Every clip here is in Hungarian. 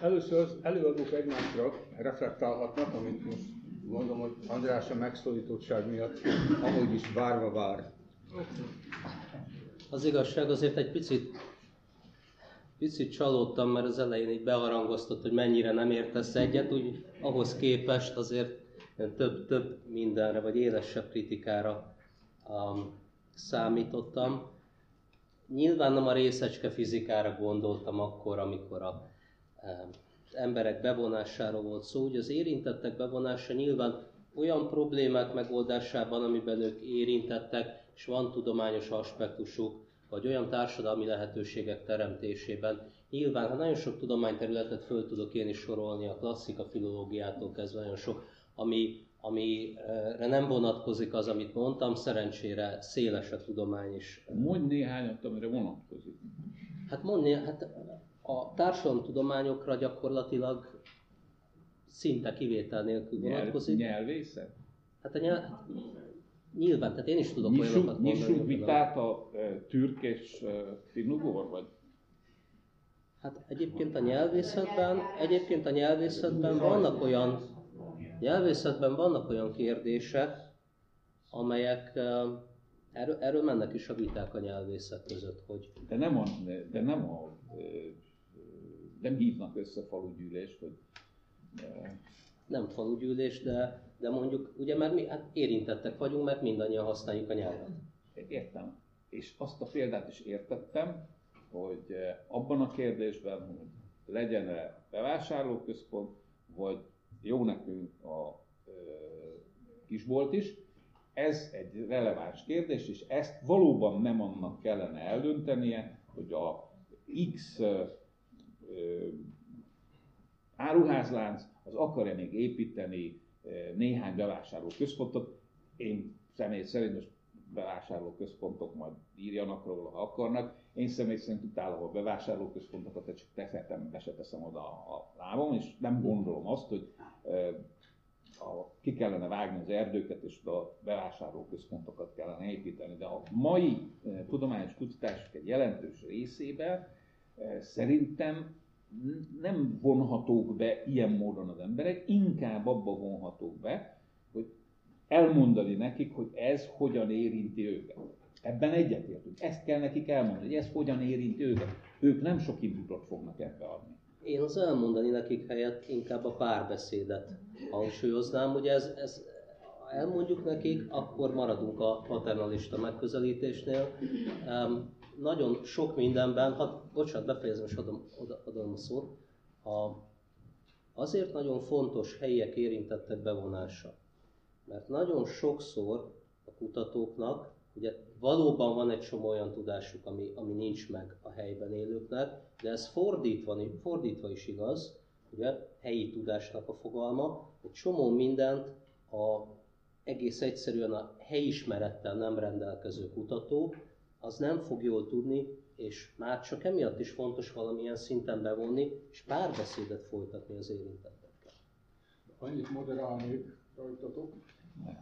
Először az előadók egymásra reflektálhatnak, amit most mondom, hogy András a megszólítottság miatt amúgy is várva vár. Az igazság azért egy picit, picit csalódtam, mert az elején így beharangoztat, hogy mennyire nem értesz egyet, úgy ahhoz képest azért több-több mindenre, vagy élesebb kritikára um, számítottam. Nyilván nem a részecske fizikára gondoltam akkor, amikor a um, emberek bevonásáról volt szó, hogy az érintettek bevonása nyilván olyan problémák megoldásában, amiben ők érintettek, és van tudományos aspektusuk, vagy olyan társadalmi lehetőségek teremtésében. Nyilván, ha nagyon sok tudományterületet föl tudok én is sorolni, a klasszika filológiától kezdve nagyon sok, ami, amire nem vonatkozik az, amit mondtam, szerencsére széles a tudomány is. Mondj néhányat, amire vonatkozik. Hát mondni, hát a társadalomtudományokra gyakorlatilag szinte kivétel nélkül vonatkozik. Nyelv, nyelvészet? Hát a nyelv, nyilván, tehát én is tudok nyissuk, olyanokat mondani. Nyissuk vitát a e, türk és e, vagy? Hát egyébként a nyelvészetben, egyébként a nyelvészetben vannak olyan, nyelvészetben vannak olyan kérdések, amelyek e, erről, erről mennek is a viták a nyelvészet között, hogy... De nem a, de nem a e, nem hívnak össze falugyűlést, hogy... Nem falugyűlés, de, de mondjuk, ugye mert mi hát érintettek vagyunk, mert mindannyian használjuk a nyelvet. Értem. És azt a példát is értettem, hogy abban a kérdésben, hogy legyen-e bevásárlóközpont, vagy jó nekünk a ö, kisbolt is, ez egy releváns kérdés, és ezt valóban nem annak kellene eldöntenie, hogy a X áruházlánc, az akar-e még építeni néhány bevásárló központot. Én személy szerint most bevásárló központok majd írjanak róla, ha akarnak. Én személy szerint utálom a bevásárló központokat, csak teszetem, be se teszem oda a lábam, és nem gondolom azt, hogy a, ki kellene vágni az erdőket, és a bevásárló központokat kellene építeni. De a mai tudományos kutatások egy jelentős részében szerintem nem vonhatók be ilyen módon az emberek, inkább abba vonhatók be, hogy elmondani nekik, hogy ez hogyan érinti őket. Ebben egyetértünk. Ezt kell nekik elmondani, hogy ez hogyan érinti őket. Ők nem sok inputot fognak ebbe adni. Én az elmondani nekik helyett inkább a párbeszédet hangsúlyoznám, hogy ez, ez elmondjuk nekik, akkor maradunk a paternalista megközelítésnél. Um, nagyon sok mindenben, ha bocsánat, befejezem és adom, adom a szót, a, azért nagyon fontos helyiek érintettek bevonása. Mert nagyon sokszor a kutatóknak, ugye valóban van egy csomó olyan tudásuk, ami, ami nincs meg a helyben élőknek, de ez fordítva, fordítva is igaz, ugye, helyi tudásnak a fogalma, egy csomó mindent a egész egyszerűen a helyismerettel nem rendelkező kutató az nem fog jól tudni, és már csak emiatt is fontos valamilyen szinten bevonni, és párbeszédet folytatni az érintettekkel. Annyit moderálnék rajtatok,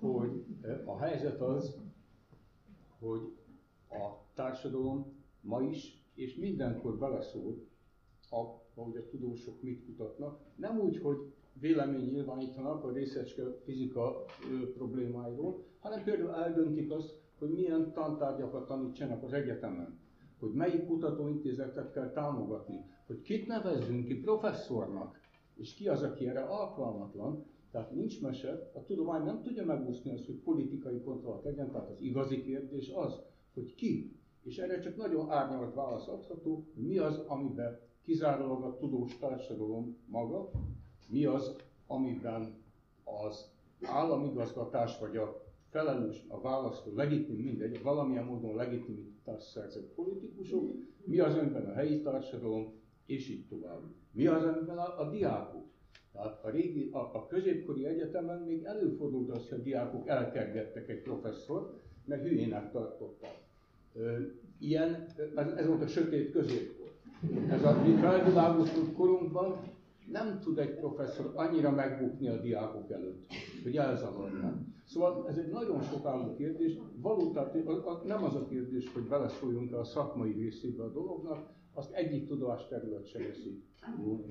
hogy eh, a helyzet az, hogy a társadalom ma is, és mindenkor beleszól, ahogy a tudósok mit kutatnak, nem úgy, hogy vélemény nyilvánítanak a részecske fizika problémáiról, hanem például eldöntik azt, hogy milyen tantárgyakat tanítsanak az egyetemen, hogy melyik kutatóintézetet kell támogatni, hogy kit nevezzünk ki professzornak, és ki az, aki erre alkalmatlan. Tehát nincs mese, a tudomány nem tudja megúszni azt, hogy politikai kontrollt legyen, tehát az igazi kérdés az, hogy ki. És erre csak nagyon árnyalt válasz adható, hogy mi az, amiben kizárólag a tudós társadalom maga, mi az, amiben az államigazgatás vagy a felelős, a választó, legitim, mindegy, valamilyen módon legitimitást szerzett politikusok, mi az önben a helyi társadalom, és így tovább. Mi az önben a, a diákok? Tehát a, régi, a, a középkori egyetemen még előfordult az, hogy a diákok elkergettek egy professzort, mert hülyének tartották. Ilyen, ez, ez volt a sötét középkor. Ez a mi felvilágosult korunkban nem tud egy professzor annyira megbukni a diákok előtt, hogy elzavarják. Szóval ez egy nagyon sokálló kérdés, valóta, nem az a kérdés, hogy beleszóljunk a szakmai részébe a dolognak, azt egyik tudásterület se veszi jó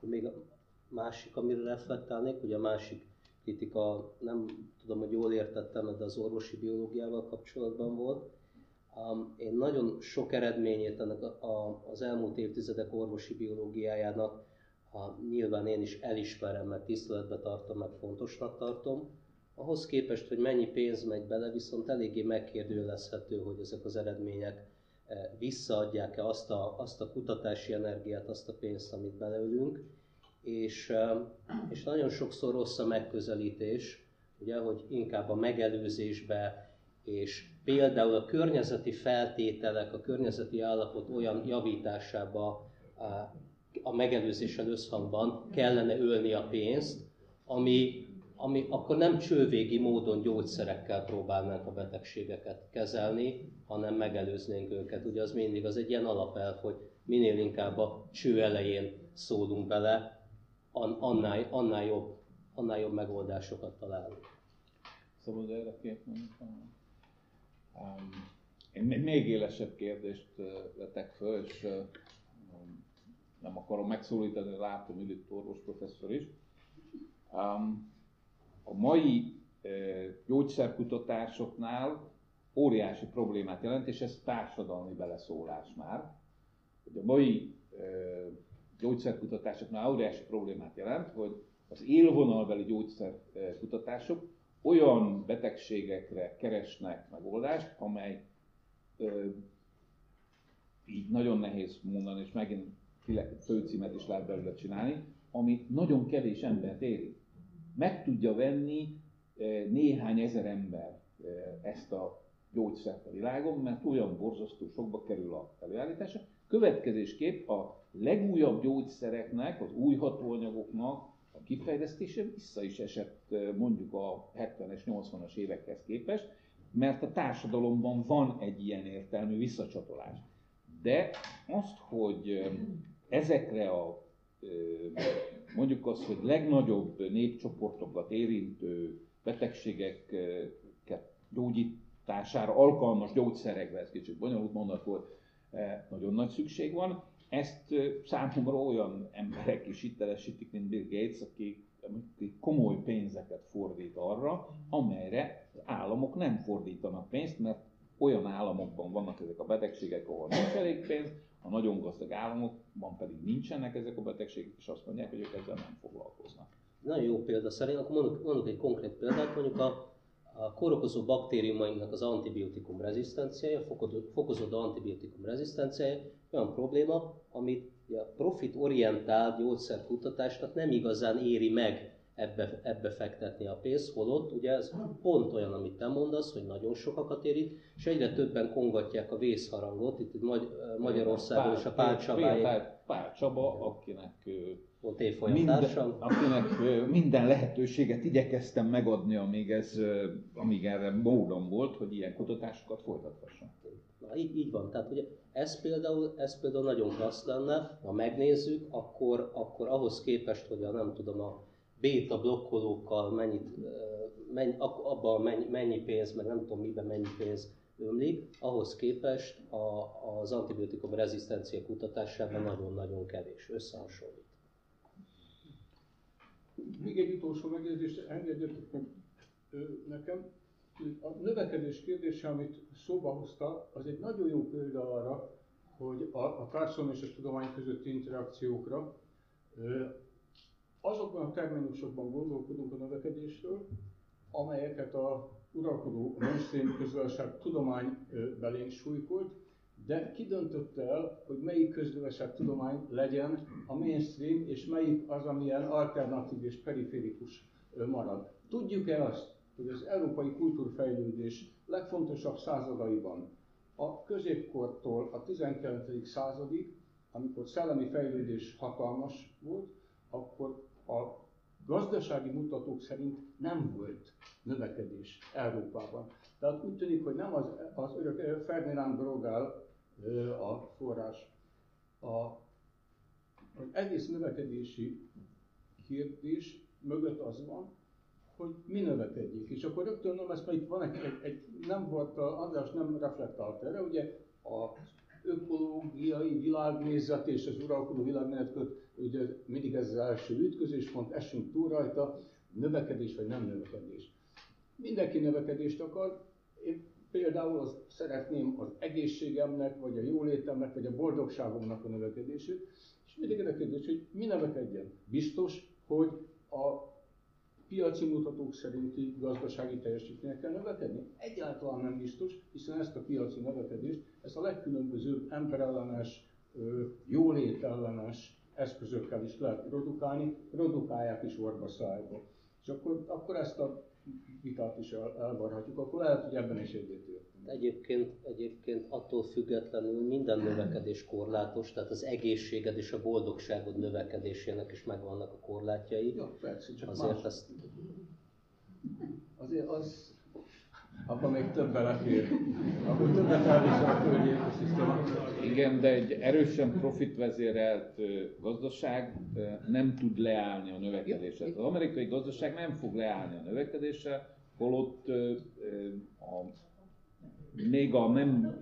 néven. másik, amire reflektálnék, ugye a másik kritika, nem tudom, hogy jól értettem, de az orvosi biológiával kapcsolatban volt. Én nagyon sok eredményét ennek az elmúlt évtizedek orvosi biológiájának nyilván én is elismerem, meg tiszteletbe tartom, meg fontosnak tartom. Ahhoz képest, hogy mennyi pénz megy bele, viszont eléggé megkérdőjelezhető, hogy ezek az eredmények visszaadják-e azt a, azt a kutatási energiát, azt a pénzt, amit beleülünk, és, és nagyon sokszor rossz a megközelítés, ugye, hogy inkább a megelőzésbe, és például a környezeti feltételek, a környezeti állapot olyan javításába a megelőzéssel összhangban kellene ölni a pénzt, ami, ami akkor nem csővégi módon gyógyszerekkel próbálnánk a betegségeket kezelni, hanem megelőznénk őket. Ugye az mindig az egy ilyen alapelv, hogy minél inkább a cső elején szólunk bele, annál, annál, jobb, annál jobb megoldásokat találunk. Szabad erre két Én egy még élesebb kérdést vetek föl, és um, nem akarom megszólítani, látom, hogy itt orvos professzor is. Um, a mai gyógyszerkutatásoknál óriási problémát jelent, és ez társadalmi beleszólás már. Hogy a mai gyógyszerkutatásoknál óriási problémát jelent, hogy az élvonalbeli gyógyszerkutatások olyan betegségekre keresnek megoldást, amely ö, így nagyon nehéz mondani, és megint főcímet is lehet belőle csinálni, ami nagyon kevés embert éri. Meg tudja venni néhány ezer ember ezt a gyógyszert a világon, mert olyan borzasztó sokba kerül a előállítása. Következésképp a legújabb gyógyszereknek, az új hatóanyagoknak a kifejlesztése vissza is esett mondjuk a 70-es, 80-as évekhez képest, mert a társadalomban van egy ilyen értelmű visszacsatolás. De azt, hogy ezekre a mondjuk azt, hogy legnagyobb népcsoportokat érintő betegségeket gyógyítására alkalmas gyógyszerekre, ez kicsit bonyolult mondat volt, nagyon nagy szükség van. Ezt számomra olyan emberek is hitelesítik, mint Bill Gates, aki, komoly pénzeket fordít arra, amelyre az államok nem fordítanak pénzt, mert olyan államokban vannak ezek a betegségek, ahol nincs elég pénz, a nagyon gazdag államokban pedig nincsenek ezek a betegségek, és azt mondják, hogy ők ezzel nem foglalkoznak. Nagyon jó példa szerint, akkor mondok, mondok egy konkrét példát, mondjuk a, a kórokozó baktériumainknak az antibiotikum rezisztenciája, fokozódó antibiotikum rezisztenciája olyan probléma, amit a profit-orientált gyógyszerkutatásnak nem igazán éri meg ebbe, ebbe fektetni a pénzt, holott ugye ez pont olyan, amit te mondasz, hogy nagyon sokakat érint, és egyre többen kongatják a vészharangot, itt Magy- Magyarországon és a Pál Csabáé. Pál Csaba, akinek volt minden, akinek minden lehetőséget igyekeztem megadni, amíg, ez, amíg erre módon volt, hogy ilyen kutatásokat folytathasson. Na, így, így van. Tehát ugye ez például, ez például nagyon klassz lenne, ha megnézzük, akkor, akkor ahhoz képest, hogy a nem tudom, a béta blokkolókkal mennyit, mennyi, abban mennyi, mennyi pénz, meg nem tudom miben mennyi pénz ömlik, ahhoz képest a, az antibiotikum rezisztencia kutatásában nagyon-nagyon kevés összehasonlít. Még egy utolsó megjegyzést engedjetek meg nekem. A növekedés kérdése, amit szóba hozta, az egy nagyon jó példa arra, hogy a, a társadalom és a tudomány közötti interakciókra azokban a terminusokban gondolkodunk a növekedésről, amelyeket a uralkodó mainstream közösség tudomány belénk súlykolt, de ki döntötte el, hogy melyik közgazdaság tudomány legyen a mainstream, és melyik az, amilyen alternatív és periférikus marad. Tudjuk-e azt, hogy az európai kultúrfejlődés legfontosabb századaiban a középkortól a 19. századig, amikor szellemi fejlődés hatalmas volt, akkor a gazdasági mutatók szerint nem volt növekedés Európában. Tehát úgy tűnik, hogy nem az, az örök Ferdinand Brogel a forrás. A, az egész növekedési kérdés mögött az van, hogy mi növekedjék. És akkor rögtön nem ezt, itt van egy, egy, egy nem volt, András nem reflektált erre, ugye a ökológiai világnézet és az uralkodó világnézet között ugye mindig ez az első ütközéspont, esünk túl rajta, növekedés vagy nem növekedés. Mindenki növekedést akar, én például az szeretném az egészségemnek, vagy a jólétemnek, vagy a boldogságomnak a növekedését, és mindig a kérdés, hogy mi növekedjen. Biztos, hogy a piaci mutatók szerinti gazdasági teljesítmények kell növekedni? Egyáltalán nem biztos, hiszen ezt a piaci növekedést, ezt a legkülönbözőbb emberellenes, jólétellenes eszközökkel is lehet produkálni, produkálják is orba szájba. És akkor, akkor ezt a vitát is el, elvarhatjuk, akkor lehet, hogy ebben is egyetértünk. Egyébként, egyébként attól függetlenül minden növekedés korlátos, tehát az egészséged és a boldogságod növekedésének is megvannak a korlátjai. Ja, persze, csak Azért más. ezt Azért az, abban még több belefér. Akkor többet elvisel a földi ökoszisztéma. Igen, de egy erősen profitvezérelt gazdaság nem tud leállni a növekedéssel. Az amerikai gazdaság nem fog leállni a növekedéssel, holott a, még a nem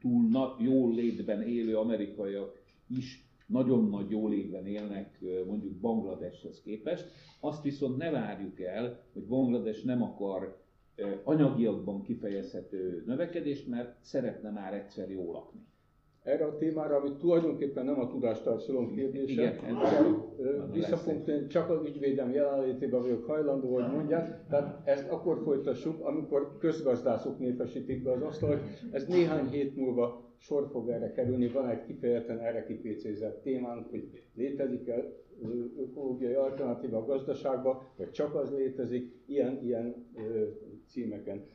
túl na, jól létben élő amerikaiak is nagyon nagy jólétben élnek mondjuk Bangladeshez képest. Azt viszont ne várjuk el, hogy Banglades nem akar anyagiakban kifejezhető növekedést, mert szeretne már egyszer jól lakni. Erre a témára, ami tulajdonképpen nem a tudástársadalom kérdése, Igen, az visszapunktén csak az ügyvédem jelenlétében vagyok hajlandó, hogy mondják, tehát ezt akkor folytassuk, amikor közgazdászok népesítik be az asztalt. Ez néhány hét múlva sor fog erre kerülni, van egy kifejezetten erre kipécézett témánk, hogy létezik-e ökológiai alternatíva a gazdaságban, vagy csak az létezik, ilyen, ilyen címeken.